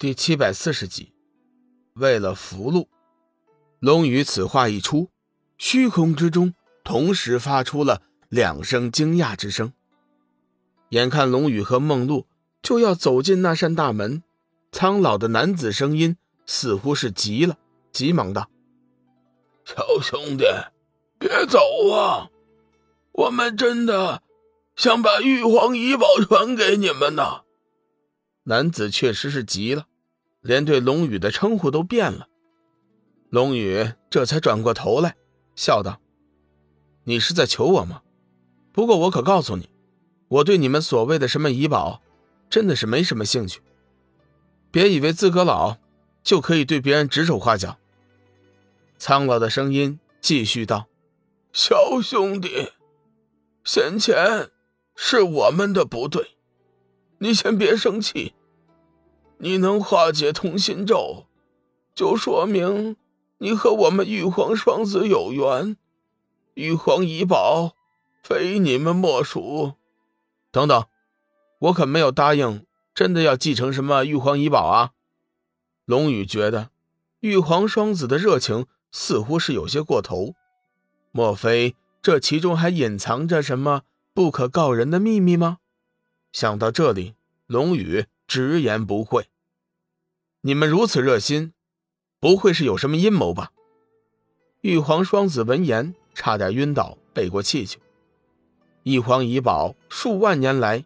第七百四十集，为了福禄，龙宇此话一出，虚空之中同时发出了两声惊讶之声。眼看龙宇和梦露就要走进那扇大门，苍老的男子声音似乎是急了，急忙道：“小兄弟，别走啊！我们真的想把玉皇遗宝传给你们呢。”男子确实是急了。连对龙宇的称呼都变了，龙宇这才转过头来，笑道：“你是在求我吗？不过我可告诉你，我对你们所谓的什么遗宝，真的是没什么兴趣。别以为自个老就可以对别人指手画脚。”苍老的声音继续道：“小兄弟，先前是我们的不对，你先别生气。”你能化解同心咒，就说明你和我们玉皇双子有缘。玉皇遗宝，非你们莫属。等等，我可没有答应真的要继承什么玉皇遗宝啊！龙宇觉得玉皇双子的热情似乎是有些过头，莫非这其中还隐藏着什么不可告人的秘密吗？想到这里，龙宇。直言不讳，你们如此热心，不会是有什么阴谋吧？玉皇双子闻言差点晕倒，背过气去。玉皇遗宝数万年来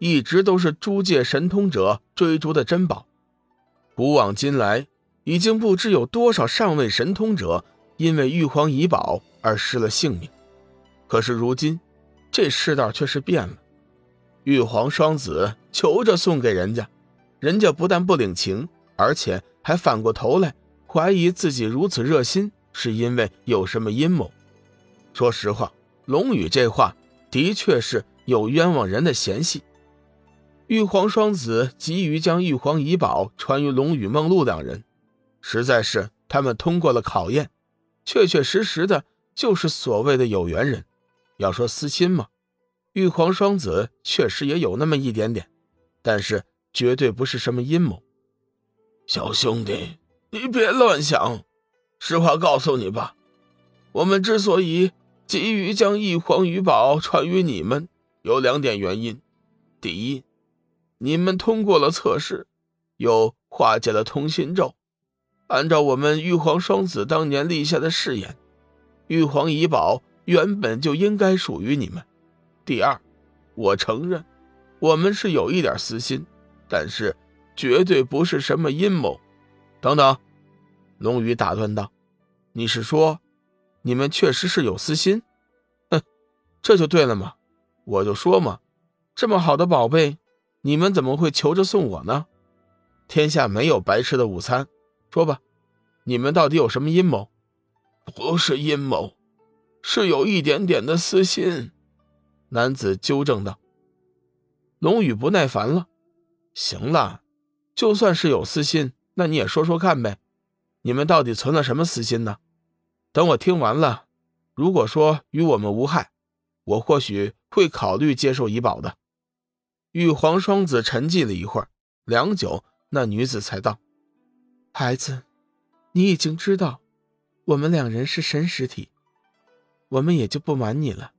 一直都是诸界神通者追逐的珍宝，古往今来已经不知有多少上位神通者因为玉皇遗宝而失了性命。可是如今，这世道却是变了。玉皇双子求着送给人家，人家不但不领情，而且还反过头来怀疑自己如此热心是因为有什么阴谋。说实话，龙宇这话的确是有冤枉人的嫌隙。玉皇双子急于将玉皇遗宝传于龙宇、梦露两人，实在是他们通过了考验，确确实实的就是所谓的有缘人。要说私心嘛。玉皇双子确实也有那么一点点，但是绝对不是什么阴谋。小兄弟，你别乱想。实话告诉你吧，我们之所以急于将玉皇玉宝传于你们，有两点原因。第一，你们通过了测试，又化解了通心咒，按照我们玉皇双子当年立下的誓言，玉皇遗宝原本就应该属于你们。第二，我承认，我们是有一点私心，但是绝对不是什么阴谋。等等，龙宇打断道：“你是说，你们确实是有私心？哼，这就对了嘛！我就说嘛，这么好的宝贝，你们怎么会求着送我呢？天下没有白吃的午餐。说吧，你们到底有什么阴谋？不是阴谋，是有一点点的私心。”男子纠正道：“龙宇不耐烦了，行了，就算是有私心，那你也说说看呗，你们到底存了什么私心呢？等我听完了，如果说与我们无害，我或许会考虑接受遗宝的。”玉皇双子沉寂了一会儿，良久，那女子才道：“孩子，你已经知道，我们两人是神实体，我们也就不瞒你了。”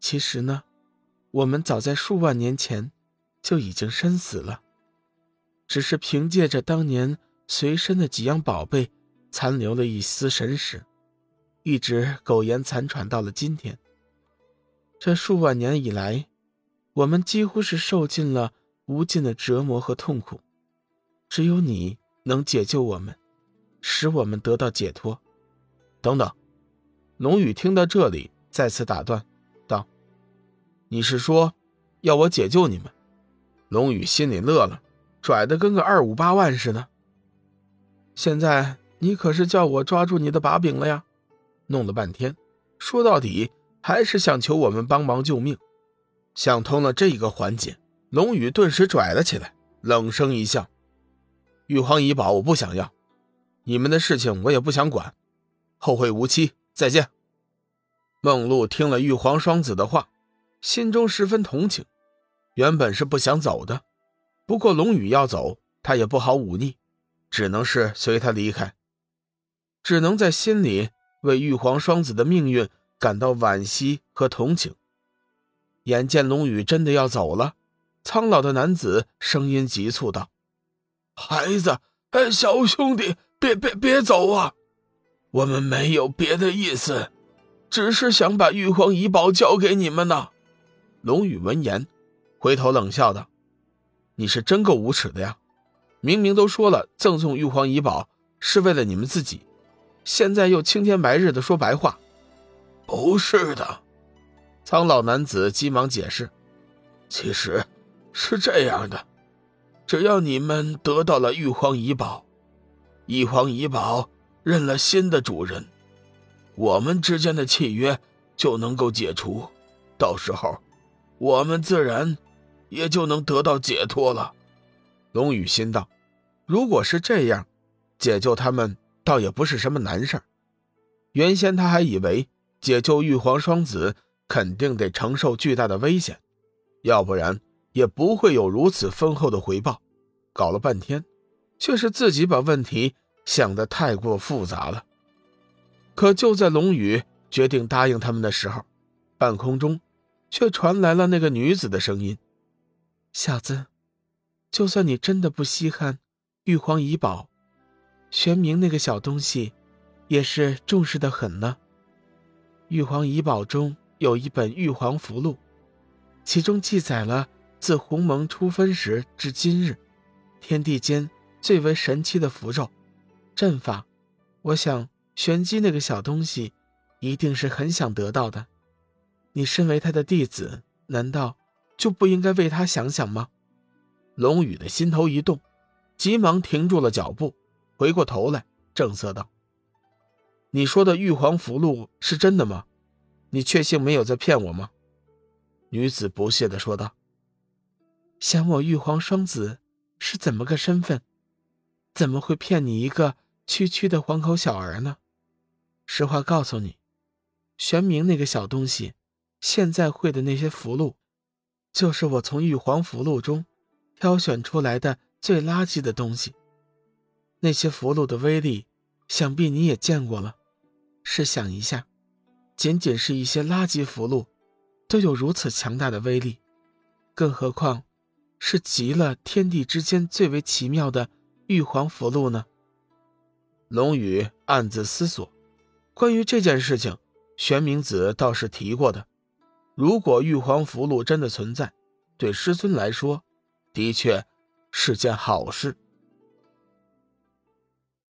其实呢，我们早在数万年前就已经身死了，只是凭借着当年随身的几样宝贝，残留了一丝神识，一直苟延残喘到了今天。这数万年以来，我们几乎是受尽了无尽的折磨和痛苦，只有你能解救我们，使我们得到解脱。等等，龙宇听到这里，再次打断道。你是说，要我解救你们？龙宇心里乐了，拽的跟个二五八万似的。现在你可是叫我抓住你的把柄了呀！弄了半天，说到底还是想求我们帮忙救命。想通了这个环节，龙宇顿时拽了起来，冷声一笑：“玉皇遗宝我不想要，你们的事情我也不想管，后会无期，再见。”梦露听了玉皇双子的话。心中十分同情，原本是不想走的，不过龙宇要走，他也不好忤逆，只能是随他离开，只能在心里为玉皇双子的命运感到惋惜和同情。眼见龙宇真的要走了，苍老的男子声音急促道：“孩子，哎，小兄弟，别别别走啊！我们没有别的意思，只是想把玉皇遗宝交给你们呢。”龙宇闻言，回头冷笑道：“你是真够无耻的呀！明明都说了赠送玉皇遗宝是为了你们自己，现在又青天白日的说白话。”“不是的。”苍老男子急忙解释：“其实是这样的，只要你们得到了玉皇遗宝，玉皇遗宝认了新的主人，我们之间的契约就能够解除，到时候我们自然也就能得到解脱了。”龙宇心道：“如果是这样，解救他们倒也不是什么难事原先他还以为解救玉皇双子。”肯定得承受巨大的危险，要不然也不会有如此丰厚的回报。搞了半天，却是自己把问题想得太过复杂了。可就在龙宇决定答应他们的时候，半空中却传来了那个女子的声音：“小子，就算你真的不稀罕玉皇遗宝，玄冥那个小东西也是重视的很呢。玉皇遗宝中。”有一本玉皇符录，其中记载了自鸿蒙初分时至今日，天地间最为神奇的符咒、阵法。我想玄机那个小东西一定是很想得到的。你身为他的弟子，难道就不应该为他想想吗？龙宇的心头一动，急忙停住了脚步，回过头来正色道：“你说的玉皇符箓是真的吗？”你确信没有在骗我吗？女子不屑的说道。想我玉皇双子是怎么个身份？怎么会骗你一个区区的黄口小儿呢？实话告诉你，玄冥那个小东西，现在会的那些符箓，就是我从玉皇符箓中挑选出来的最垃圾的东西。那些符箓的威力，想必你也见过了。试想一下。仅仅是一些垃圾符箓，都有如此强大的威力，更何况是集了天地之间最为奇妙的玉皇符箓呢？龙宇暗自思索，关于这件事情，玄冥子倒是提过的。如果玉皇符箓真的存在，对师尊来说，的确是件好事。